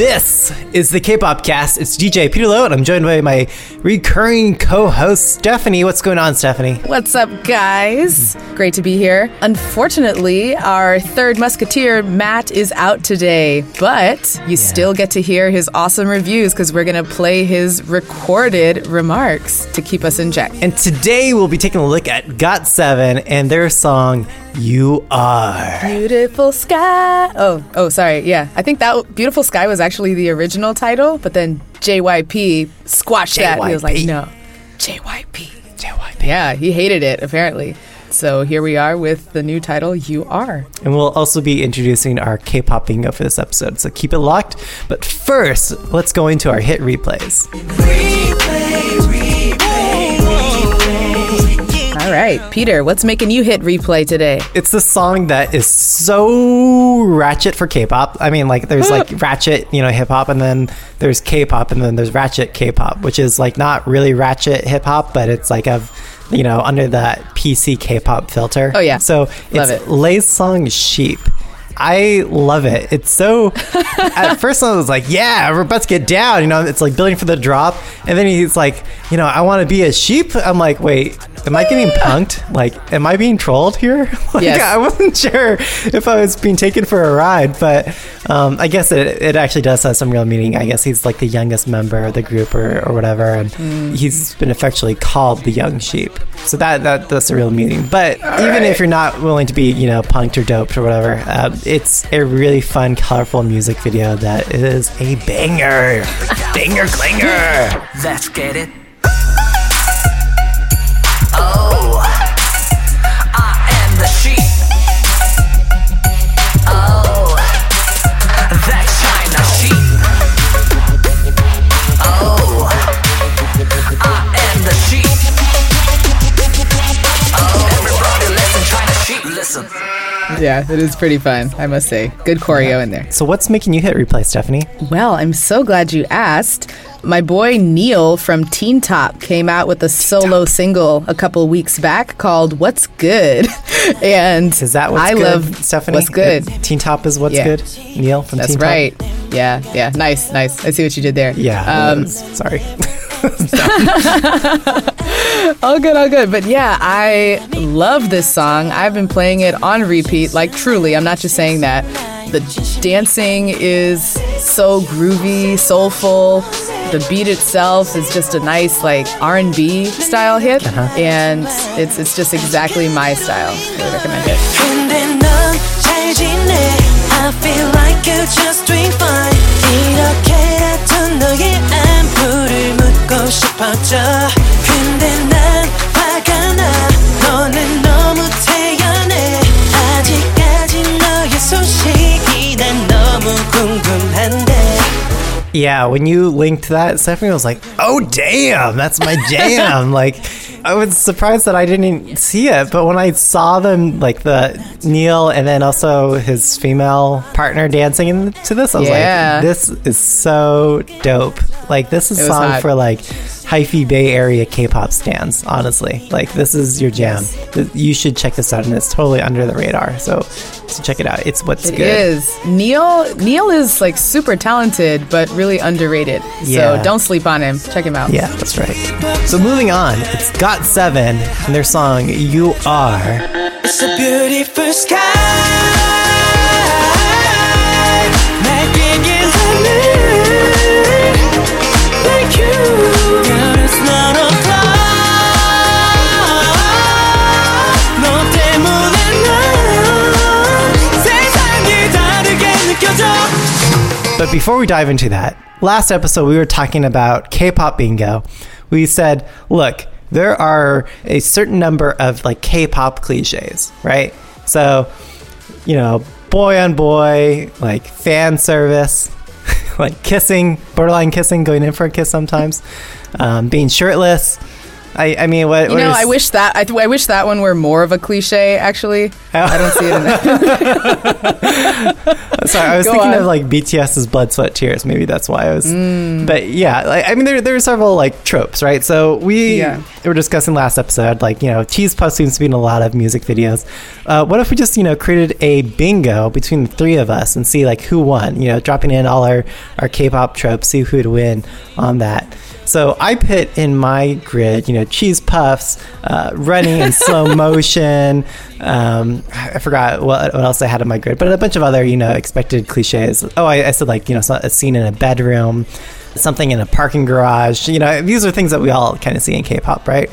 This is the K-pop cast. It's DJ Peter Lowe, and I'm joined by my recurring co-host Stephanie. What's going on, Stephanie? What's up, guys? Great to be here. Unfortunately, our third musketeer, Matt, is out today, but you still get to hear his awesome reviews because we're going to play his recorded remarks to keep us in check. And today we'll be taking a look at GOT7 and their song "You Are." Beautiful sky. Oh, oh, sorry. Yeah, I think that beautiful sky was actually the original title, but then JYP squashed that. He was like, no, JYP. JYP. Yeah, he hated it apparently. So here we are with the new title, You Are. And we'll also be introducing our K-pop bingo for this episode, so keep it locked. But first, let's go into our hit replays. All right, Peter, what's making you hit replay today? It's the song that is so ratchet for K-pop. I mean, like there's like ratchet, you know, hip hop, and then there's K-pop, and then there's ratchet K-pop, which is like not really ratchet hip hop, but it's like a, you know, under that PC K-pop filter. Oh, yeah. So Love it's it. Lay's song "Sheep." I love it. It's so. at first, I was like, "Yeah, we're about to get down." You know, it's like building for the drop, and then he's like, "You know, I want to be a sheep." I'm like, "Wait, am I getting punked? Like, am I being trolled here?" like, Yes. I wasn't sure if I was being taken for a ride, but um, I guess it, it actually does have some real meaning. I guess he's like the youngest member of the group or, or whatever, and he's been affectionately called the young sheep. So that, that that's a real meaning. But even if you're not willing to be, you know, punked or doped or whatever, uh, it's a really fun, colorful music video that is a banger, banger clinger. Let's get it. Yeah, it is pretty fun, I must say. Good choreo in there. So what's making you hit replay, Stephanie? Well, I'm so glad you asked. My boy Neil from Teen Top came out with a solo single a couple weeks back called What's Good. and Is that what's I good, love Stephanie? What's Good. Uh, Teen Top is what's Yeah. good. Neil from That's Teen Top? right. Yeah, yeah. Nice, nice. I see what you did there. Yeah. Um, sorry. all good, all good. But yeah, I love this song. I've been playing it on repeat, like truly. I'm not just saying that. The dancing is so groovy, soulful. The beat itself is just a nice like R&B style hit, uh-huh. and it's it's just exactly my style. I recommend it. 너의 안부를 묻고 싶었죠. 근데 난 화가 나. 너는 너 Yeah, when you linked that, Stephanie was like, "Oh damn, that's my jam!" like, I was surprised that I didn't see it, but when I saw them, like the Neil and then also his female partner dancing into this, I was Yeah. like, "This is so dope!" Like, this is was song hot. for like hyphy Bay Area K-pop stands. Honestly, like this is your jam. Th- You should check this out, and it's totally under the radar. So, so check it out. It's what's It good. is. Neil Neil is like super talented but really underrated. Yeah. So don't sleep on him. Check him out. Yeah, that's right. So moving on, it's Got Seven and their song "You Are." It's a beautiful sky But before we dive into that, last episode we were talking about K-pop bingo. We said, look, there are a certain number of like K-pop cliches, right? So, you know, boy on boy, like fan service, like kissing, borderline kissing, going in for a kiss sometimes, um, being shirtless, I, I mean, what? You know, I wish that I, I wish that one were more of a cliche. Actually, I don't see it in that. Sorry, I was Go thinking on. of like BTS's Blood, Sweat, Tears. Maybe that's why I was. Mm. But yeah, like, I mean, there there are several like tropes, right? So we Yeah. were discussing last episode, like you know, cheese puff seems to be in a lot of music videos. Uh, what if we just you know created a bingo between the three of us and see like who won? You know, dropping in all our our K-pop tropes, see who would win on that. So I put in my grid, you know, cheese puffs, uh, running in slow motion. Um, I forgot what, what else I had on my grid, but a bunch of other, you know, expected cliches. Oh, I, I said like, you know, a scene in a bedroom, something in a parking garage. You know, these are things that we all kind of see in K-pop, right?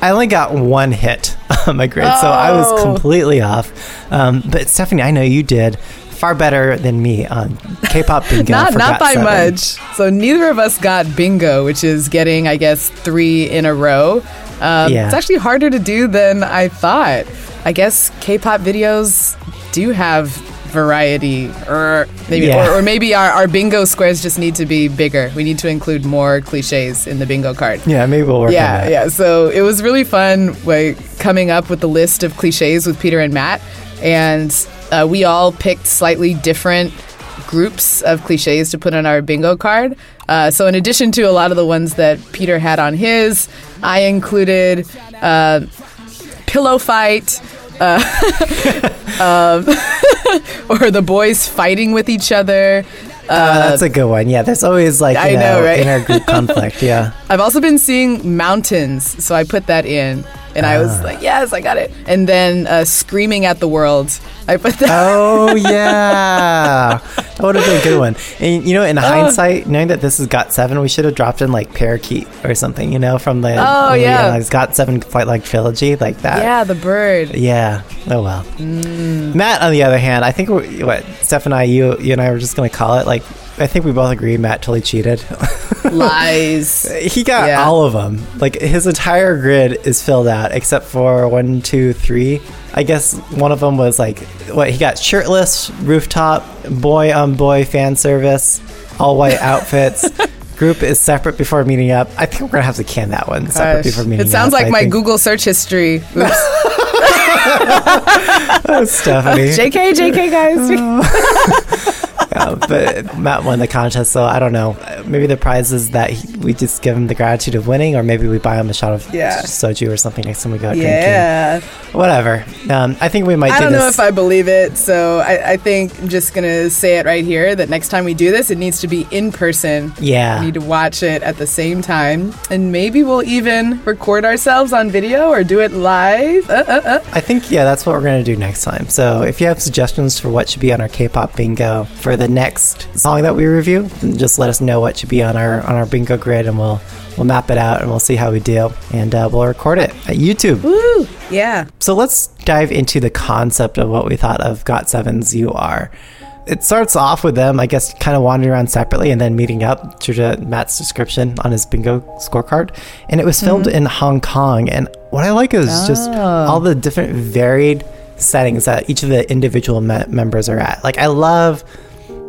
I only got one hit on my grid, so I was Oh. completely off. Um, but Stephanie, I know you did far better than me on K-pop bingo. not not by Seven. much. So neither of us got bingo, which is getting, I guess, three in a row. Um, Yeah. It's actually harder to do than I thought. I guess K-pop videos do have variety, or maybe, Yeah. or, or maybe our, our bingo squares just need to be bigger. We need to include more cliches in the bingo card. Yeah, maybe we'll work on Yeah, yeah. So it was really fun like, coming up with the list of cliches with Peter and Matt. And uh, we all picked slightly different groups of cliches to put on our bingo card. Uh, so in addition to a lot of the ones that Peter had on his, I included uh, pillow fight. Uh, um, or the boys fighting with each other. Uh, that's a good one. Yeah, there's always like you I know, right? inner group conflict. Yeah. I've also been seeing mountains, so I put that in, and I was like, "Yes, I got it." And then uh, screaming at the world, I put that. Oh yeah, that would have been a good one. And you know, in Oh. hindsight, knowing that this is Got Seven, we should have dropped in like Parakeet or something. You know, from the Oh, yeah. analyzed Got Seven Flight Log trilogy, like that. yeah, the bird. Yeah. Oh well. Mm. Matt, on the other hand, I think what Steph and I, you, you and I were just gonna call it like. I think we both agree Matt totally cheated. Lies. he got Yeah. all of them. Like his entire grid is filled out except for one, two, three. I guess one of them was like what he got shirtless, rooftop, boy on boy fan service, all white outfits. Group is separate before meeting up. I think we're gonna have to can that one separate before meeting up. It sounds like I my think. Google search history. Oops. Oh, Stephanie. JK, JK, guys. Yeah, but Matt won the contest, so I don't know. Maybe the prize is that he, we just give him the gratitude of winning, or maybe we buy him a shot of Yeah. soju or something next time we go out yeah. drinking. Whatever. Um, I think we might. I do don't know if I believe it, so I, I think I'm just gonna say it right here that next time we do this, it needs to be in person. Yeah. We need to watch it at the same time, and maybe we'll even record ourselves on video or do it live. Uh, uh, uh. I think yeah, that's what we're gonna do next time. So if you have suggestions for what should be on our K-pop bingo for the next song that we review, just let us know what should be on our on our bingo grid, and we'll we'll map it out and we'll see how we do, and uh, we'll record it at YouTube. Woo! Yeah. So let's dive into the concept of what we thought of Got Seven's You Are. It starts off with them, I guess, kind of wandering around separately and then meeting up, true to Matt's description on his bingo scorecard. And it was filmed in Hong Kong. And what I like is just all the different varied settings that each of the individual me- members are at. Like, I love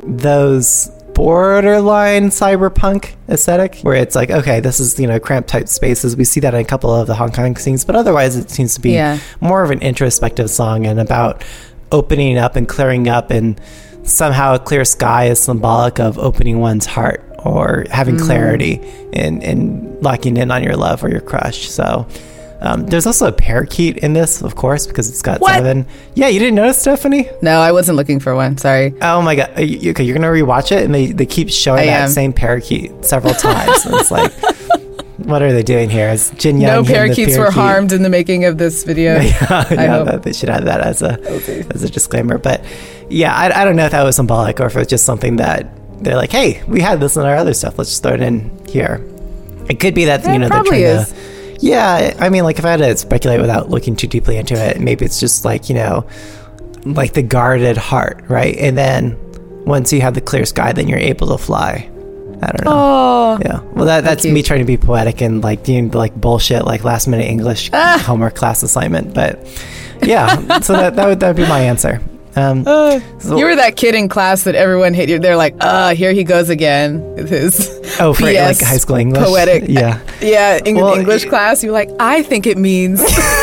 those borderline cyberpunk aesthetic where it's like okay this is you know cramped type spaces. We see that in a couple of the hong kong scenes but otherwise it seems to be Yeah. more of an introspective song and about opening up and clearing up and somehow a clear sky is symbolic of opening one's heart or having mm-hmm. clarity and, and locking in on your love or your crush. So um, there's also a parakeet in this of course because it's got What? seven yeah you didn't notice stephanie No, I wasn't looking for one. Sorry. Oh my god! You, okay, you're gonna rewatch it, and they, they keep showing I that am. same parakeet several times. and it's like, what are they doing here? Is Jin Young No parakeets were harmed in the making of this video. yeah, yeah hope. they should add that as a as a disclaimer. But yeah, I, I don't know if that was symbolic or if it was just something that they're like, hey, we had this in our other stuff. Let's just throw it in here. It could be that you know they're trying is. to. Yeah, I mean, like if I had to speculate without looking too deeply into it, maybe it's just like you know, like the guarded heart, right? And then once you have the clear sky, then you're able to fly. I don't know. Oh, Yeah. Well, that, that's me trying to be poetic and like doing like bullshit like last minute English Ah. homework class assignment. But yeah, so that that would that would be my answer. Um, Uh, So- you were that kid in class that everyone hated. They're like, uh, here he goes again with his oh, for like high school English. poetic. Yeah. Yeah, Eng- Well, English class. You're like, I think it means.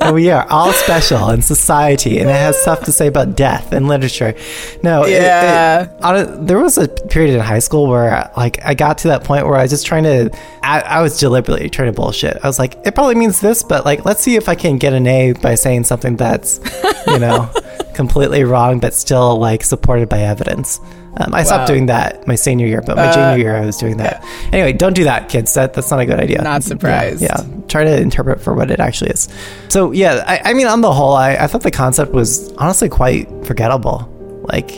Oh, we are all special in society, and it has stuff to say about death and literature. No, it- Yeah. it- on a- there was a period in high school where, like, I got to that point where I was just trying to. I, I was deliberately trying to bullshit. I was like, it probably means this, but like, let's see if I can get an A by saying something that's, you know, completely wrong, but still like supported by evidence. Um, I Wow. stopped doing that my senior year, but my Uh, junior year I was doing that. Anyway, don't do that, kids. That that's not a good idea. Not surprised. Yeah, yeah. try to interpret for what it actually is. So yeah, I, I mean, on the whole, I, I thought the concept was honestly quite forgettable. Like,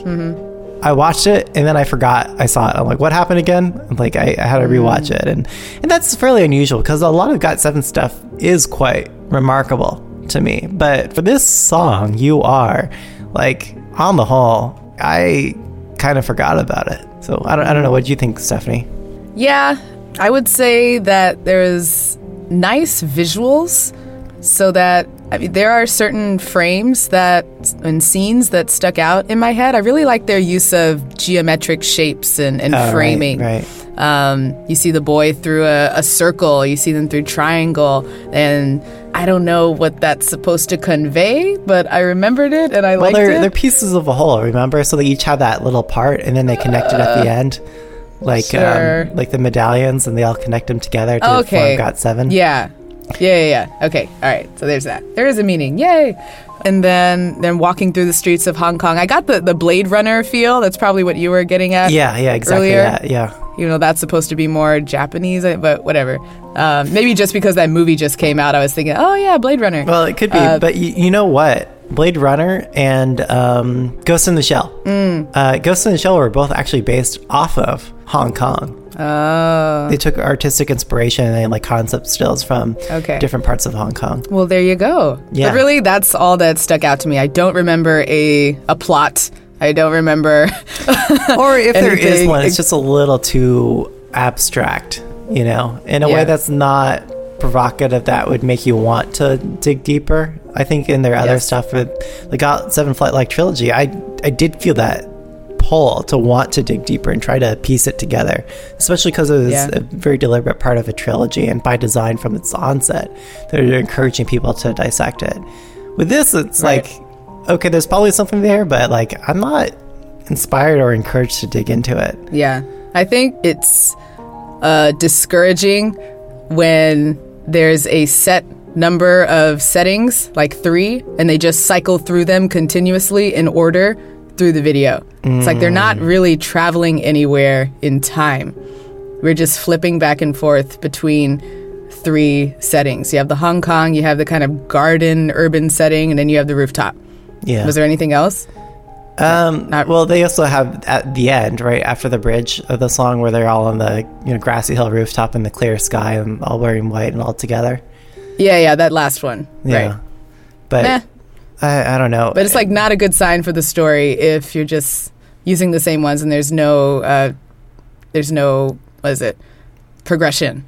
I watched it and then I forgot I saw it. I'm like, what happened again? Like, I, I had to rewatch it, and and that's fairly unusual because a lot of Got Seven stuff is quite remarkable to me. But for this song, you are like on the whole, I kind of forgot about it. So I don't, I don't know. What do you think, Stephanie? Yeah, I would say that there's nice visuals so that I mean there are certain frames that and scenes that stuck out in my head. I really like their use of geometric shapes and, and Oh, right, framing. right. Um, you see the boy through a, a circle, you see them through triangle, and I don't know what that's supposed to convey, but I remembered it and I liked it. Well, liked they're it. they're pieces of a whole. Remember, so they each have that little part, and then they connect it at the end, like sure. um, like the medallions, and they all connect them together to Okay. form Got Seven. Yeah. Yeah, yeah, yeah. Okay. All right. So there's that. There is a meaning. Yay. And then then walking through the streets of Hong Kong. I got the, the Blade Runner feel. That's probably what you were getting at. yeah, yeah, exactly Earlier. that. Yeah, You know, that's supposed to be more Japanese, uh, but whatever. Um, maybe just because that movie just came out, I was thinking, oh, yeah, Blade Runner. well, it could be, Uh, but you, you know what? Blade Runner and um, Ghost in the Shell. Mm. Uh, Ghost in the Shell were both actually based off of Hong Kong. oh. They took artistic inspiration and like concept stills from Okay. different parts of Hong Kong. Well, there you go. Yeah. But really, that's all that stuck out to me. I don't remember a, a plot. I don't remember. or if there is one, it's just a little too abstract, you know, in a Yeah. way that's not provocative that would make you want to dig deeper. I think in their other Yes. stuff with the Got Seven Flight Log trilogy, I I did feel that pull to want to dig deeper and try to piece it together, especially because it was Yeah. a very deliberate part of a trilogy and by design from its onset, they're encouraging people to dissect it. With this, it's Right. like, okay, there's probably something there, but like I'm not inspired or encouraged to dig into it. Yeah. I think it's uh, discouraging when there's a set number of settings, like three, and they just cycle through them continuously in order through the video. It's like they're not really traveling anywhere in time. We're just flipping back and forth between three settings. You have the Hong Kong, you have the kind of garden urban setting, and then you have the rooftop. Yeah. Was there anything else? Um, Not- well, they also have at the end, right after the bridge of the song, where they're all on the you know grassy hill rooftop in the clear sky and all wearing white and all together. Yeah, yeah, that last one. Yeah, Right. but. I, I don't know. But it's like not a good sign for the story if you're just using the same ones and there's no uh, there's no what is it progression.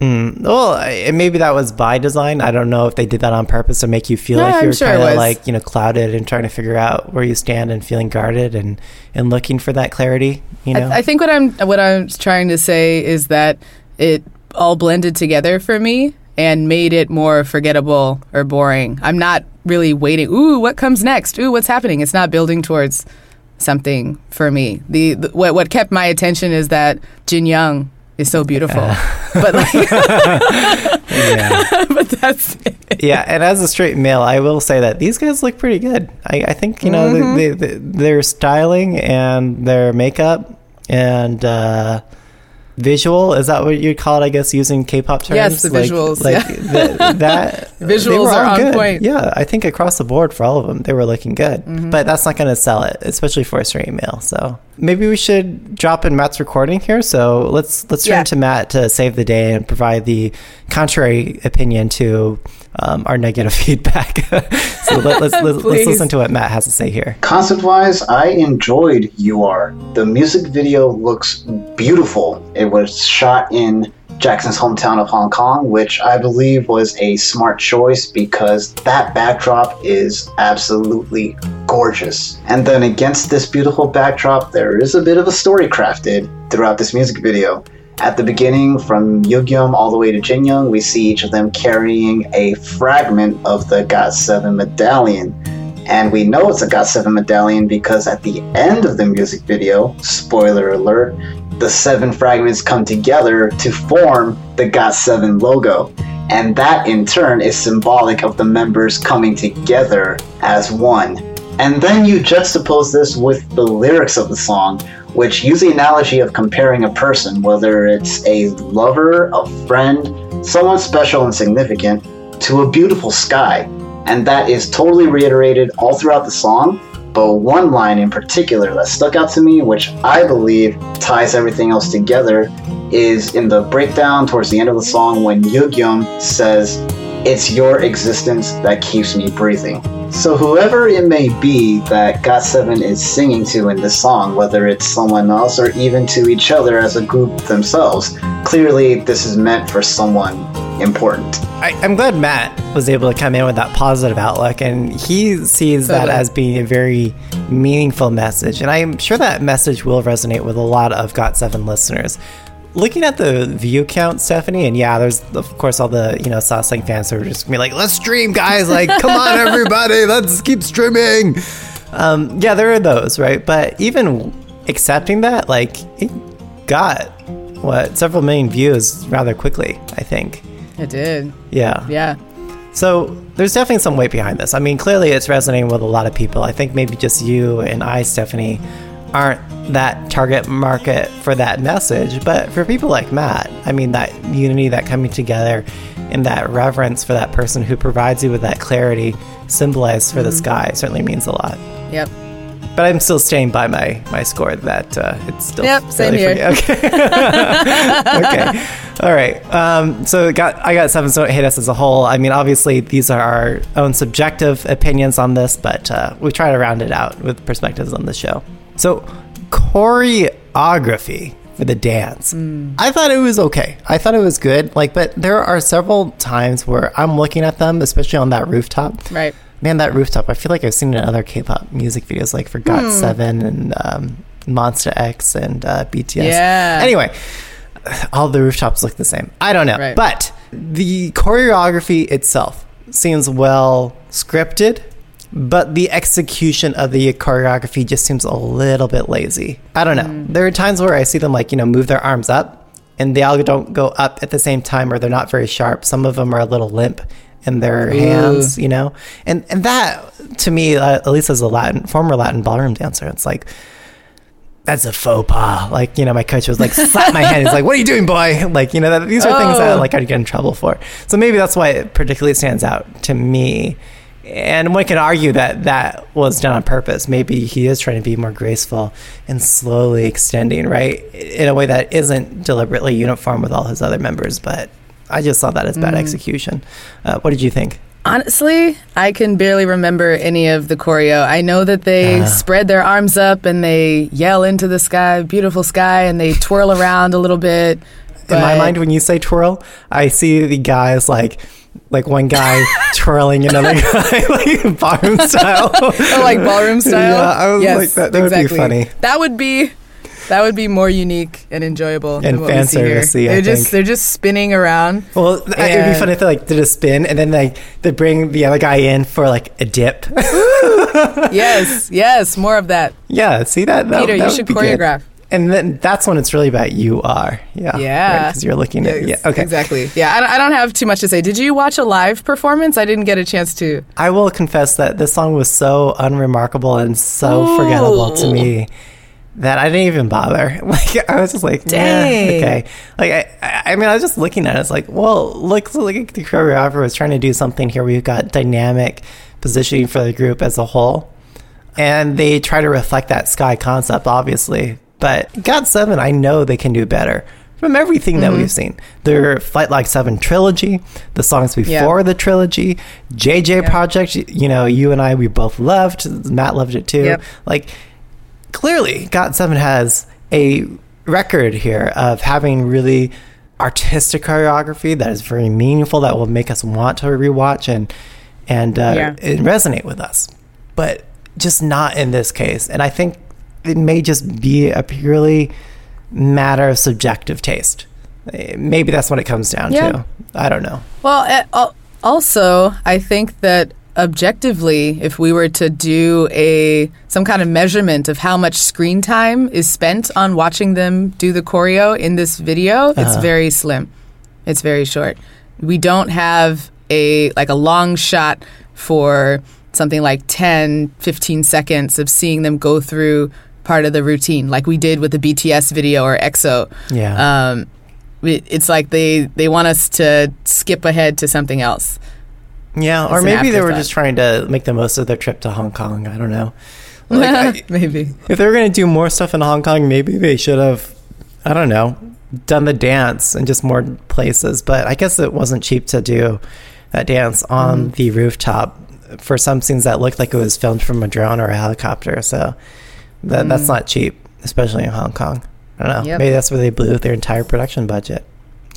Mm, well, maybe that was by design. I don't know if they did that on purpose to make you feel No, like I'm you're sure kind of like you know clouded and trying to figure out where you stand and feeling guarded and and looking for that clarity. You know, I, I think what I'm what I'm trying to say is that it all blended together for me and made it more forgettable or boring. I'm not really waiting. Ooh, what comes next? Ooh, what's happening? It's not building towards something for me. The, the what what kept my attention is that Jin Young is so beautiful, but like, yeah. but that's it. yeah, and as a straight male, I will say that these guys look pretty good. I, I think you know Mm-hmm. they, they, their styling and their makeup and uh, visual is that what you'd call it? I guess using K-pop terms. Yes, the visuals, Like yeah. th- that they Visuals were are all on good. point. Yeah, I think across the board for all of them, they were looking good. Mm-hmm. But that's not going to sell it, especially for a straight male. So maybe we should drop in Matt's recording here. So let's let's turn Yeah. to Matt to save the day and provide the contrary opinion to um, our negative feedback. so let, let's let's, let's listen to what Matt has to say here. Concept wise, I enjoyed You Are. The music video looks beautiful. It was shot in Jackson's hometown of Hong Kong, which I believe was a smart choice because that backdrop is absolutely gorgeous. And then against this beautiful backdrop, there is a bit of a story crafted throughout this music video. At the beginning, from Yugyeom all the way to Jinyoung, we see each of them carrying a fragment of the GOT7 medallion. And we know it's a GOT7 medallion because at the end of the music video, spoiler alert, the seven fragments come together to form the GOT7 logo. And that in turn is symbolic of the members coming together as one. And then you juxtapose this with the lyrics of the song, which use the analogy of comparing a person, whether it's a lover, a friend, someone special and significant, to a beautiful sky. And that is totally reiterated all throughout the song. But one line in particular that stuck out to me, which I believe ties everything else together, is in the breakdown towards the end of the song when Yugyeom says, It's your existence that keeps me breathing. So, whoever it may be that GOT7 is singing to in this song, whether it's someone else or even to each other as a group themselves, clearly this is meant for someone important. I, I'm glad Matt was able to come in with that positive outlook, and he sees that Totally. as being a very meaningful message. And I'm sure that message will resonate with a lot of Got7 listeners. Looking at the view count, Stephanie, and yeah, there's of course all the you know Sasaeng fans who are just gonna be like, "Let's stream, guys! Like, come on, everybody, let's keep streaming." Um, yeah, there are those, right? But even accepting that, like, it got what several million views rather quickly. I think. It did. Yeah. Yeah. So there's definitely some weight behind this. I mean, clearly it's resonating with a lot of people. I think maybe just you and I, Stephanie, aren't that target market for that message. But for people like Matt, I mean, that unity, that coming together, and that reverence for that person who provides you with that clarity symbolized for the sky certainly means a lot. Yep. But I'm still staying by my my score that uh, it's still Yep, same here. Okay. okay. All right. Um, so got I got seven. So it hit us as a whole. I mean, obviously these are our own subjective opinions on this, but uh, we try to round it out with perspectives on the show. So choreography for the dance. I thought it was okay. I thought it was good. Like, but there are several times where I'm looking at them, especially on that rooftop. Right. Man, that rooftop. I feel like I've seen it in other K-pop music videos, like for Hmm. Got Seven and um, Monsta X and uh, BTS. Yeah. Anyway, all the rooftops look the same. I don't know, Right. but the choreography itself seems well scripted, but the execution of the choreography just seems a little bit lazy. I don't know. Hmm. There are times where I see them like you know move their arms up, and they all don't go up at the same time, or they're not very sharp. Some of them are a little limp in their hands, you know, and and that to me, uh, at least as a Latin former Latin ballroom dancer, it's like that's a faux pas. Like, you know, my coach was like, slap my hand. He's like, what are you doing, boy? Like, you know, that, these are things that Oh. like I'd get in trouble for. So maybe that's why it particularly stands out to me. And one can argue that that was done on purpose. Maybe he is trying to be more graceful and slowly extending, right? In a way that isn't deliberately uniform with all his other members. But I just saw that as bad execution. Uh, what did you think? Honestly, I can barely remember any of the choreo. I know that they Ah. spread their arms up and they yell into the sky, beautiful sky, and they twirl around a little bit. in my mind when you say twirl i see the guys like like one guy twirling another guy like ballroom style Oh, like ballroom style. yeah i was yes, like that, that would be funny That would be that would be more unique and enjoyable than And what we fan see here. servicey, I They're just think. they're just spinning around. well it'd be fun if they like did a spin and then like they bring the other guy in for like a dip yes, yes, more of that. yeah see that, that Peter, that you should choreograph. good. And then that's when it's really about you are yeah Yeah. because you're looking at yeah okay Exactly. Yeah, I don't, I don't have too much to say. Did you watch a live performance? I didn't get a chance to. I will confess that this song was so unremarkable and so forgettable to me that I didn't even bother. Like I was just like, Dang. "Yeah, okay. Like I, I I mean, I was just looking at it. It's like, well, look, like the choreographer was trying to do something here. We've got dynamic positioning for the group as a whole, and they try to reflect that sky concept, obviously. But Got Seven, I know they can do better. From everything that we've seen, their Flight Log Seven trilogy, the songs before the trilogy, JJ Project, you know, you and I, we both loved. Matt loved it too. Yep. Like, clearly, Got Seven has a record here of having really artistic choreography that is very meaningful that will make us want to rewatch and and uh, Yeah. it resonate with us. But just not in this case. And I think it may just be a purely matter of subjective taste. Maybe that's what it comes down Yeah. to. I don't know. Well, also, I think that objectively, if we were to do a some kind of measurement of how much screen time is spent on watching them do the choreo in this video, it's uh-huh. very slim. It's very short. We don't have a like a long shot for something like 10, 15 seconds of seeing them go through part of the routine like we did with the BTS video or EXO. Yeah. Um, it, it's like they they want us to skip ahead to something else. yeah, or maybe they were just trying to make the most of their trip to Hong Kong. I don't know. Like, I, Maybe. if they were going to do more stuff in Hong Kong, maybe they should have, I don't know, done the dance in just more places. But I guess it wasn't cheap to do that dance on the rooftop for some scenes that looked like it was filmed from a drone or a helicopter. So that, that's mm. not cheap, especially in Hong Kong. I don't know. Yep. Maybe that's where they blew their entire production budget.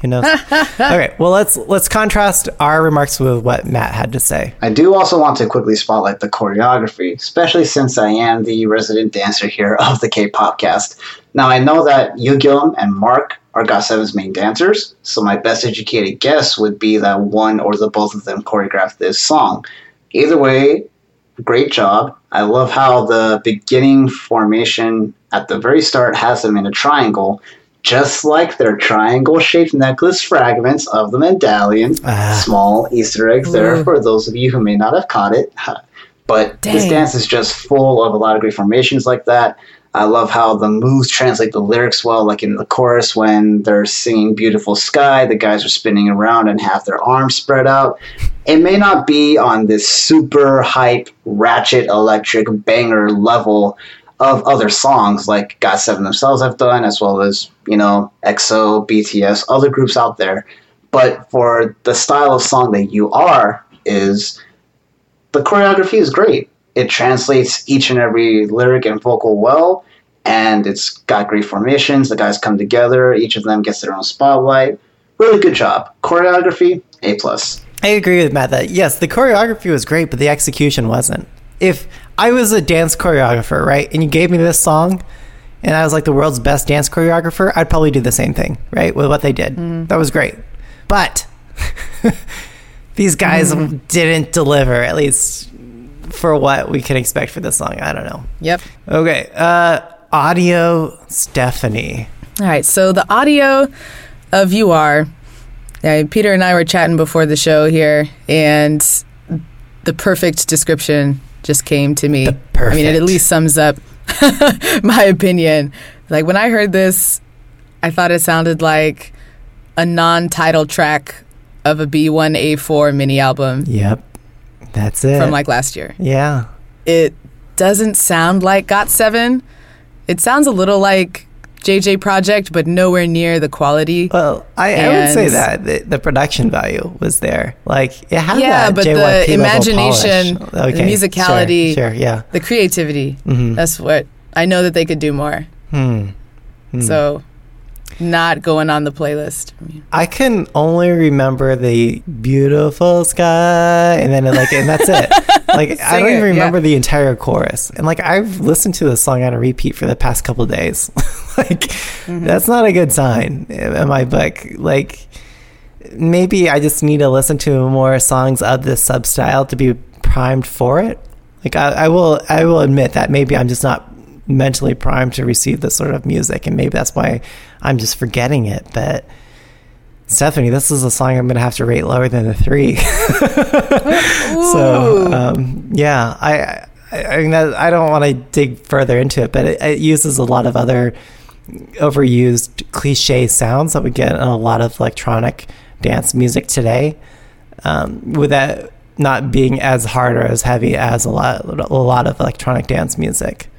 Who knows? okay, well let's let's contrast our remarks with what Matt had to say. I do also want to quickly spotlight the choreography, especially since I am the resident dancer here of the K-pop cast. Now I know that Yugyeom and Mark are GOT7's main dancers, so my best educated guess would be that one or the both of them choreographed this song. Either way, great job. I love how the beginning formation at the very start has them in a triangle, just like their triangle shaped necklace fragments of the medallion. Ah. Small Easter egg there Ooh. for those of you who may not have caught it. But this dance is just full of a lot of great formations like that. I love how the moves translate the lyrics well, like in the chorus when they're singing Beautiful Sky, the guys are spinning around and have their arms spread out. It may not be on this super hype, ratchet, electric banger level of other songs like GOT7 themselves have done, as well as, you know, EXO, BTS, other groups out there. But for the style of song that you are, is the choreography is great. It translates each and every lyric and vocal well, and it's got great formations. The guys come together, each of them gets their own spotlight. Really good job. Choreography, A plus. I agree with Matt that yes, the choreography was great, but the execution wasn't. If I was a dance choreographer, right, and you gave me this song, and I was like the world's best dance choreographer, I'd probably do the same thing, right, with what they did. Mm-hmm. That was great. But these guys mm-hmm. didn't deliver, at least for what we can expect for this song. I don't know. Yep. Okay, uh, audio Stephanie. All right. So the audio of "You Are," uh, Peter and I were chatting before the show here, and the perfect description just came to me. I mean, it at least sums up my opinion. Like when I heard this, I thought it sounded like a non-title track of a B1A4 mini album Yep, that's it. from like last year. yeah. It doesn't sound like Got Seven. It sounds a little like JJ Project, but nowhere near the quality. Well, I, I would say that the, the production value was there. Like it had yeah, that but JYP the imagination, polish. the musicality, Sure, sure, yeah. the creativity. Mhm. That's what I know that they could do more. Hmm. So, not going on the playlist. I can only remember the beautiful sky, and then like, and that's it. Like I don't even it, yeah. remember the entire chorus. And like I've listened to this song on a repeat for the past couple of days. like Mm-hmm. that's not a good sign in my book. Like maybe I just need to listen to more songs of this sub style to be primed for it. Like I, I will, I will admit that maybe I'm just not mentally primed to receive this sort of music, and maybe that's why I'm just forgetting it. But Stephanie, this is a song I'm gonna have to rate lower than a three. so um, yeah, I, I, I mean, that, I don't want to dig further into it, but it, it uses a lot of other overused cliche sounds that we get in a lot of electronic dance music today. Um, with that not being as hard or as heavy as a lot, a lot of electronic dance music.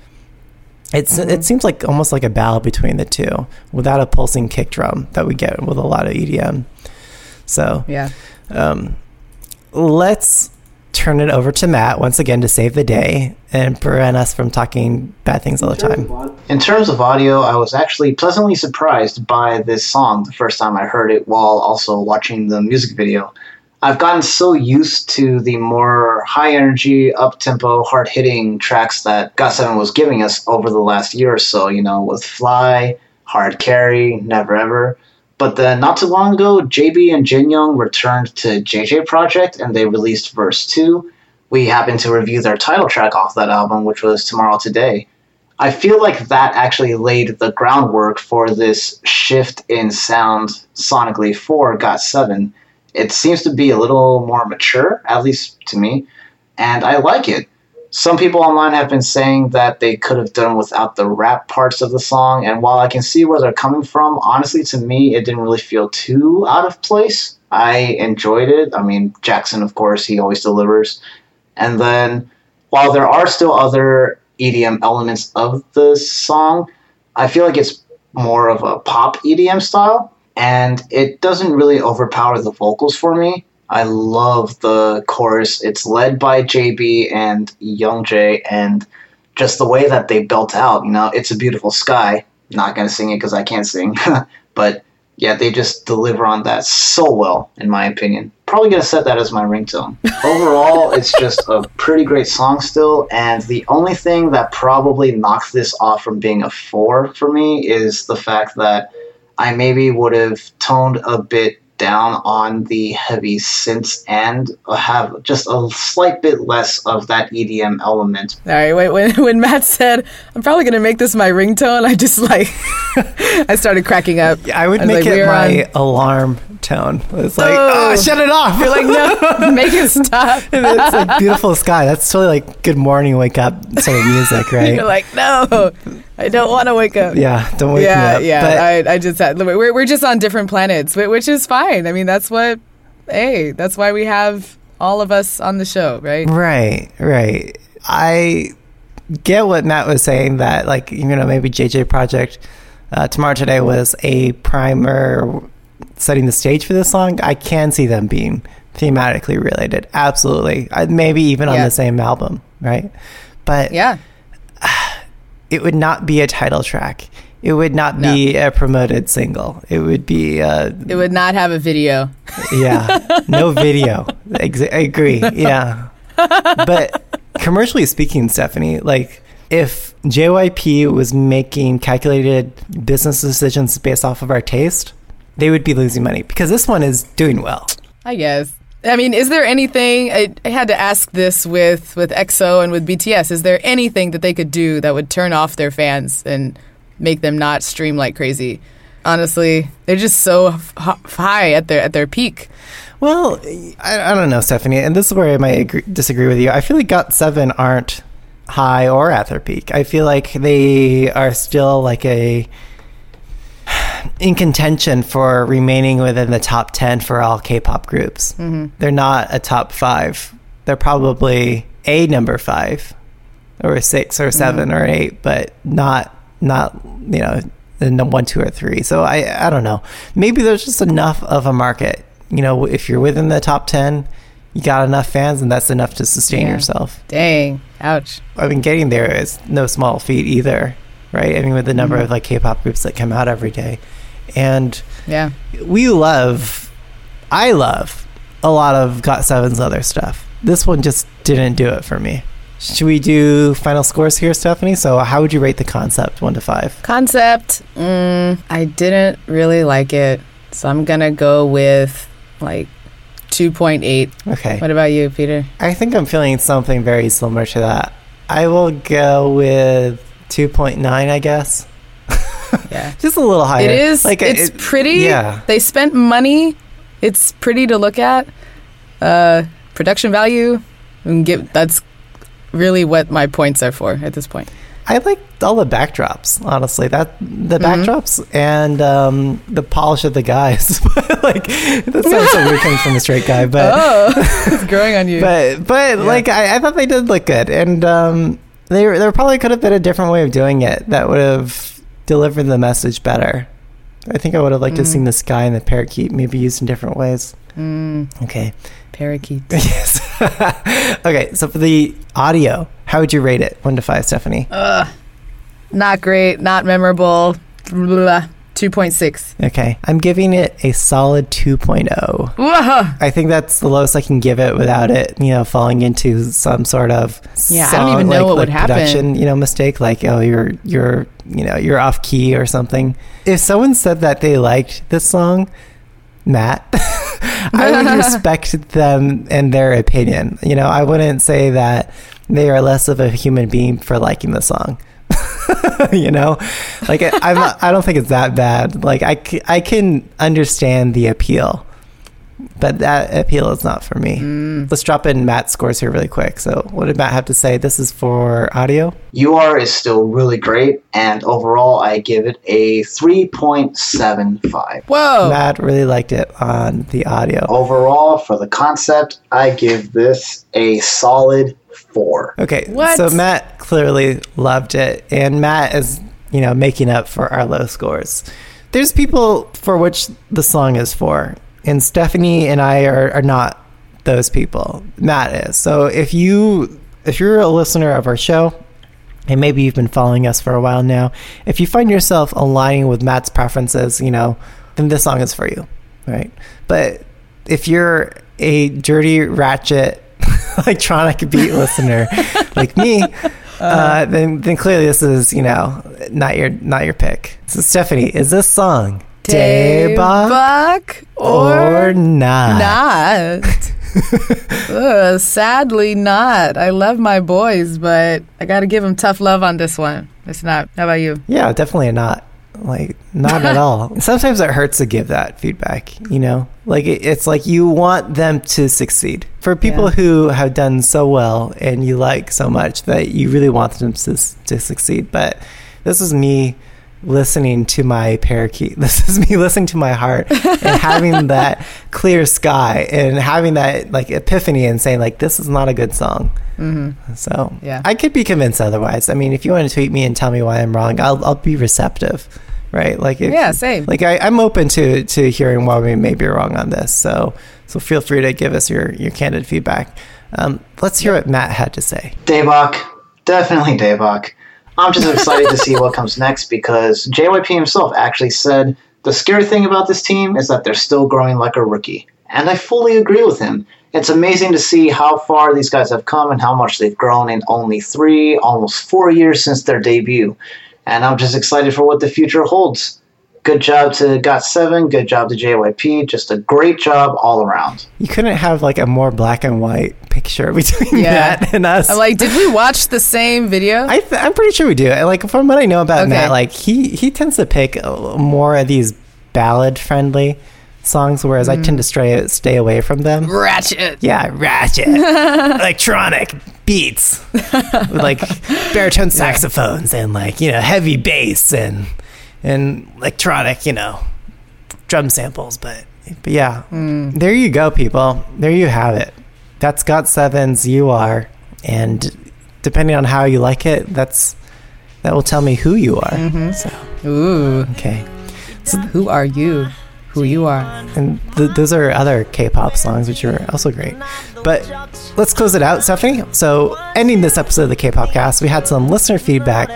It's it seems like almost like a battle between the two, without a pulsing kick drum that we get with a lot of EDM. So yeah. um, let's turn it over to Matt once again to save the day and prevent us from talking bad things all the time. In terms of audio, I was actually pleasantly surprised by this song the first time I heard it while also watching the music video. I've gotten so used to the more high energy, up tempo, hard hitting tracks that GOT7 was giving us over the last year or so, you know, with Fly, Hard Carry, Never Ever. But then not too long ago, JB and Jin Young returned to JJ Project and they released verse 2. We happened to review their title track off that album, which was Tomorrow Today. I feel like that actually laid the groundwork for this shift in sound sonically for GOT7. It seems to be a little more mature, at least to me, and I like it. Some people online have been saying that they could have done without the rap parts of the song, and while I can see where they're coming from, honestly, to me, it didn't really feel too out of place. I enjoyed it. I mean, Jackson, of course, he always delivers. And then, while there are still other EDM elements of the song, I feel like it's more of a pop EDM style, and it doesn't really overpower the vocals for me. I love the chorus. It's led by JB and Young J, and just the way that they belt out, you know, it's a beautiful sky. Not gonna sing it because I can't sing, but yeah, they just deliver on that so well, in my opinion. Probably gonna set that as my ringtone. Overall, it's just a pretty great song still, and the only thing that probably knocks this off from being a four for me is the fact that I maybe would have toned a bit down on the heavy synths and have just a slight bit less of that EDM element. All right, wait. When when Matt said, "I'm probably gonna make this my ringtone," I just like, I started cracking up. I would I make like, it my on- alarm tone. It's like, Oh. oh, shut it off. You're like, no, make it stop. And it's like beautiful sky. That's totally like good morning, wake up sort of music, right? You're like, no, I don't want to wake up. yeah, don't wake yeah, me up. yeah. yeah. I, I just had, we're we're just on different planets, which is fine. I mean, that's what, hey, that's why we have all of us on the show, right? right, right. I get what Matt was saying that like you know maybe JJ Project uh, tomorrow today was a primer setting the stage for this song. I can see them being thematically related, absolutely. I, maybe even on Yeah. the same album, right? But Yeah, it would not be a title track. It would not be a promoted single. It would be uh, it would not have a video. Yeah, no video. Ex- I agree. Yeah, but commercially speaking, Stephanie, like if JYP was making calculated business decisions based off of our taste, they would be losing money because this one is doing well. I guess. I mean, is there anything? I, I had to ask this with with EXO and with BTS. Is there anything that they could do that would turn off their fans and make them not stream like crazy? Honestly, they're just so f- high at their at their peak. Well, I, I don't know, Stephanie, and this is where I might agree, disagree with you. I feel like Got Seven aren't high or at their peak. I feel like they are still like a in contention for remaining within the top 10 for all K-pop groups. Mm-hmm. They're not a top 5. They're probably a number 5 or a 6 or mm-hmm. 7 or 8, but not not, you know, the 1 2 or 3. So I I don't know. Maybe there's just enough of a market. You know, if you're within the top 10, you got enough fans and that's enough to sustain Yeah. yourself. Dang, ouch. I mean, getting there is no small feat either, right? I mean, with the number of like K-pop groups that come out every day, and Yeah. we love, I love a lot of Got Seven's other stuff. This one just didn't do it for me. Should we do final scores here, Stephanie? So, how would you rate the concept, one to five? Concept. Mm, I didn't really like it, so I'm gonna go with like 2.8. Okay, What about you, Peter? I think I'm feeling something very similar to that. I will go with two point nine, I guess. Yeah. Just a little higher. It is. Like it's it- pretty. Yeah. They spent money. It's pretty to look at. Uh, production value. And get that's really what my points are for at this point. I like all the backdrops, honestly. That the Mm-hmm. backdrops and um, the polish of the guys. like that sounds so weird coming from a straight guy, but Oh, it's growing on you. but but like I, I thought they did look good, and um, there there probably could have been a different way of doing it that would have delivered the message better. I think I would have liked to Mm-hmm. have seen the sky and the parakeet maybe used in different ways. Okay. Parakeet. Yes. okay. So for the audio, how would you rate it? One to five, Stephanie. Not great, not memorable. Blah. 2.6. Okay. I'm giving it a solid 2.0. Whoa. I think that's the lowest I can give it without it, you know, falling into some sort of Yeah, I don't even know what would happen. production, you know, mistake like oh you're you're you know you're off key or something. If someone said that they liked this song, Matt, I would respect them and their opinion. You know, I wouldn't say that they are less of a human being for liking the song. you know, like I- I'm not, I don't think it's that bad. Like I, I can understand the appeal, but that appeal is not for me. Mm. Let's drop in Matt's scores here really quick. So, what did Matt have to say? This is for audio. UR is still really great, and overall, I give it a 3.75. Whoa. Matt really liked it on the audio. Overall, for the concept, I give this a solid 4. Okay, What? so Matt clearly loved it, and Matt is, you know, making up for our low scores. There's people for which the song is for, and Stephanie and I are, are not those people. Matt is. So if you if you're a listener of our show, and maybe you've been following us for a while now, if you find yourself aligning with Matt's preferences, you know, then this song is for you, right? But if you're a dirty ratchet electronic beat listener like me, uh, then then clearly this is you know not your not your pick. So Stephanie, is this song Daebak or or not? not? Ugh, sadly, not. I love my boys, but I got to give them tough love on this one. It's not. How about you? Yeah, definitely not. Like not at all. Sometimes it hurts to give that feedback. You know, like it, it's like you want them to succeed. For people Yeah. who have done so well and you like so much that you really want them to, to succeed. But this is me listening to my parakeet. This is me listening to my heart and having that clear sky and having that like epiphany and saying like this is not a good song. Mm-hmm. So Yeah. I could be convinced otherwise. I mean, if you want to tweet me and tell me why I'm wrong, I'll I'll be receptive, right? Like if, Yeah, same. Like I, I'm open to to hearing why we may be wrong on this. So so feel free to give us your your candid feedback. Um, let's hear what Matt had to say. Daebak, definitely Daebak. I'm just excited to see what comes next because JYP himself actually said the scary thing about this team is that they're still growing like a rookie. And I fully agree with him. It's amazing to see how far these guys have come and how much they've grown in only three, almost four years since their debut. And I'm just excited for what the future holds. Good job to Got7, good job to JYP, just a great job all around. You couldn't have like a more black and white picture between Yeah. Matt and us. I'm like, did we watch the same video? I th- I'm pretty sure we do. Like from what I know about Okay. Matt, like he he tends to pick more of these ballad friendly songs, whereas I Mm. tend to stray stay away from them. Ratchet. Yeah, ratchet, electronic beats with like baritone saxophones and like you know heavy bass and and electronic you know drum samples. But but yeah, mm. there you go, people. There you have it. That's got sevens. You are, and depending on how you like it, that's that will tell me who you are. Mm-hmm. So Ooh, okay. So, who are you? Who you are? and th- those are other K-pop songs, which are also great. But let's close it out, Stephanie. So, ending this episode of the K-pop Cast, we had some listener feedback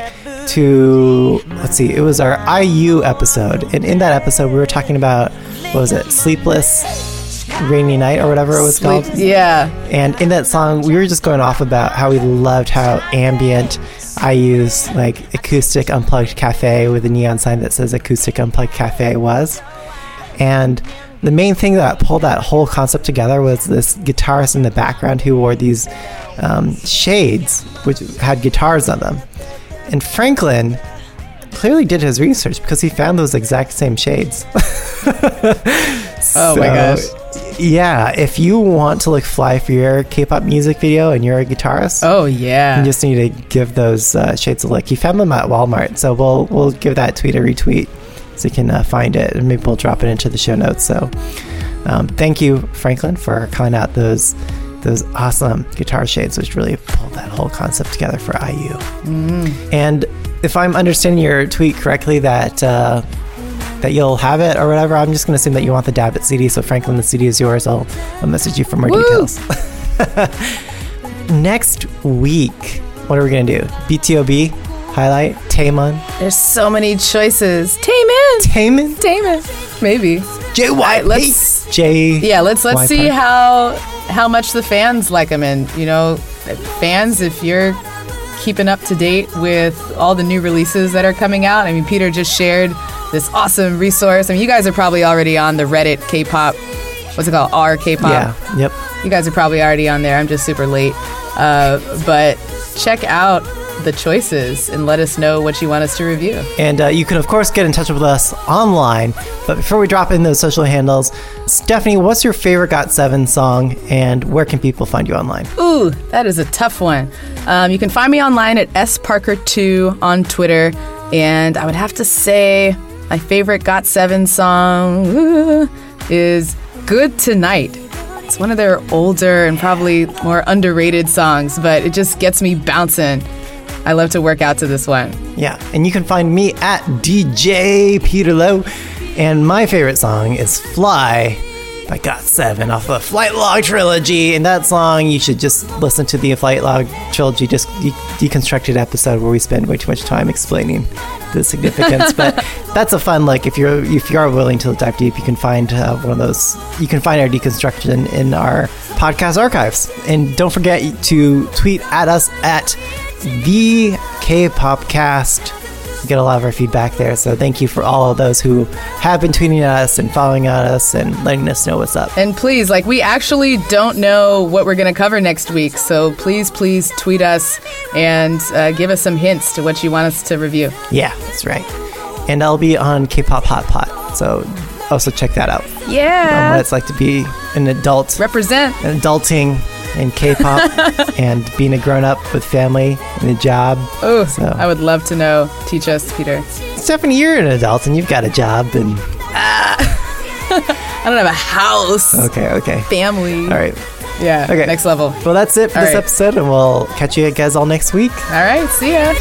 to let's see, it was our IU episode, and in that episode, we were talking about what was it, Sleepless Rainy Night or whatever it was Sleep- called. Yeah. And in that song, we were just going off about how we loved how ambient IU's like acoustic unplugged cafe with a neon sign that says acoustic unplugged cafe was. And the main thing that pulled that whole concept together was this guitarist in the background who wore these um, shades, which had guitars on them. And Franklin clearly did his research because he found those exact same shades. Oh my gosh. Yeah, if you want to look fly for your K-pop music video and you're a guitarist, Oh yeah. you just need to give those uh, shades a look. He found them at Walmart, so we'll we'll give that tweet a retweet so you can uh, find it, and maybe we'll drop it into the show notes. So, um, thank you, Franklin, for calling out those those awesome guitar shades, which really pulled that whole concept together for IU. And if I'm understanding your tweet correctly, that uh, that you'll have it or whatever. I'm just going to assume that you want the Dabbit CD. So, Franklin, the CD is yours. I'll, I'll message you for more Woo! details. Next week, what are we going to do? BTOB, highlight, Taemun, There's so many choices. Taemin. Taemun, Taemin. Maybe. JY, let's- J. Yeah, let's let's see how how much the fans like him, and you know, fans, if you're keeping up to date with all the new releases that are coming out. I mean, Peter just shared this awesome resource. I mean, you guys are probably already on the Reddit K-pop. What's it called? R K-pop. Yeah, yep. You guys are probably already on there. I'm just super late. Uh, but check out the choices and let us know what you want us to review. And uh, you can, of course, get in touch with us online. But before we drop in those social handles, Stephanie, what's your favorite Got7 song and where can people find you online? Ooh, that is a tough one. Um, you can find me online at sparker2 on Twitter, and I would have to say my favorite Got Seven song ooh, is "Good Tonight." It's one of their older and probably more underrated songs, but it just gets me bouncing. I love to work out to this one. Yeah, and you can find me at DJ Peter Lowe. And my favorite song is Fly by Got7 off the Flight Log trilogy. And that song, you should just listen to the Flight Log trilogy, just de- deconstructed episode where we spend way too much time explaining the significance. but that's a fun like If you're if you are willing to dive deep, you can find uh, one of those. You can find our deconstruction in our podcast archives. And don't forget to tweet at us at the K-Popcast. We get a lot of our feedback there, so thank you for all of those who have been tweeting at us and following at us and letting us know what's up. And please, like, we actually don't know what we're going to cover next week. So please, please tweet us and uh, give us some hints to what you want us to review. Yeah, that's right. And I'll be on K-pop Hot Pot, so also check that out. Um, Yeah. what it's like to be an adult, Represent. an adulting and K-pop and being a grown up with family and a job. Oh, so. I would love to know. Teach us, Peter. Stephanie, you're an adult and you've got a job and. Uh, I don't have a house. Okay, okay. Family. All right. Yeah. Okay. Next level. Well, that's it for all this right. episode, and we'll catch you guys all next week. All right. See ya.